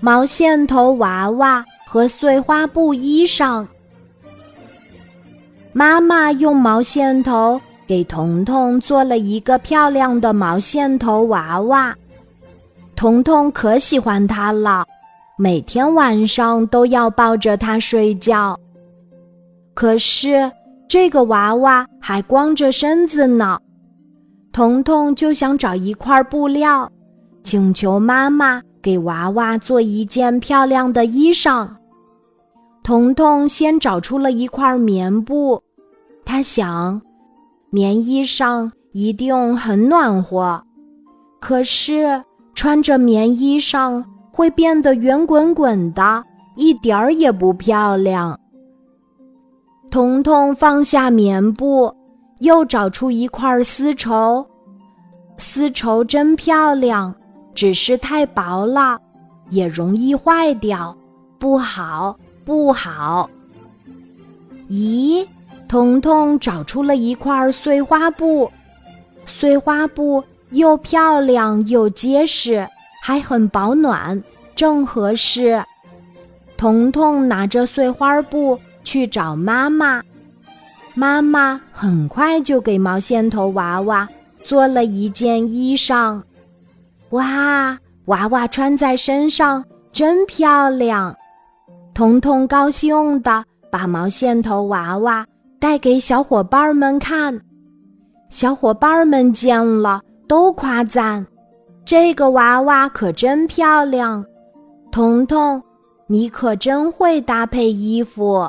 毛线头娃娃和碎花布衣裳。妈妈用毛线头给彤彤做了一个漂亮的毛线头娃娃，彤彤可喜欢它了，每天晚上都要抱着它睡觉。可是这个娃娃还光着身子呢，彤彤就想找一块布料，请求妈妈给娃娃做一件漂亮的衣裳。彤彤先找出了一块棉布。他想，棉衣裳一定很暖和，可是穿着棉衣裳会变得圆滚滚的，一点儿也不漂亮。彤彤放下棉布，又找出一块丝绸，丝绸真漂亮，只是太薄了，也容易坏掉，不好，不好。咦？彤彤找出了一块碎花布，碎花布又漂亮又结实，还很保暖，正合适。彤彤拿着碎花布去找妈妈，妈妈很快就给毛线头娃娃做了一件衣裳。哇，娃娃穿在身上真漂亮！彤彤高兴的把毛线头娃娃。带给小伙伴们看，小伙伴们见了都夸赞：“这个娃娃可真漂亮，彤彤，你可真会搭配衣服。”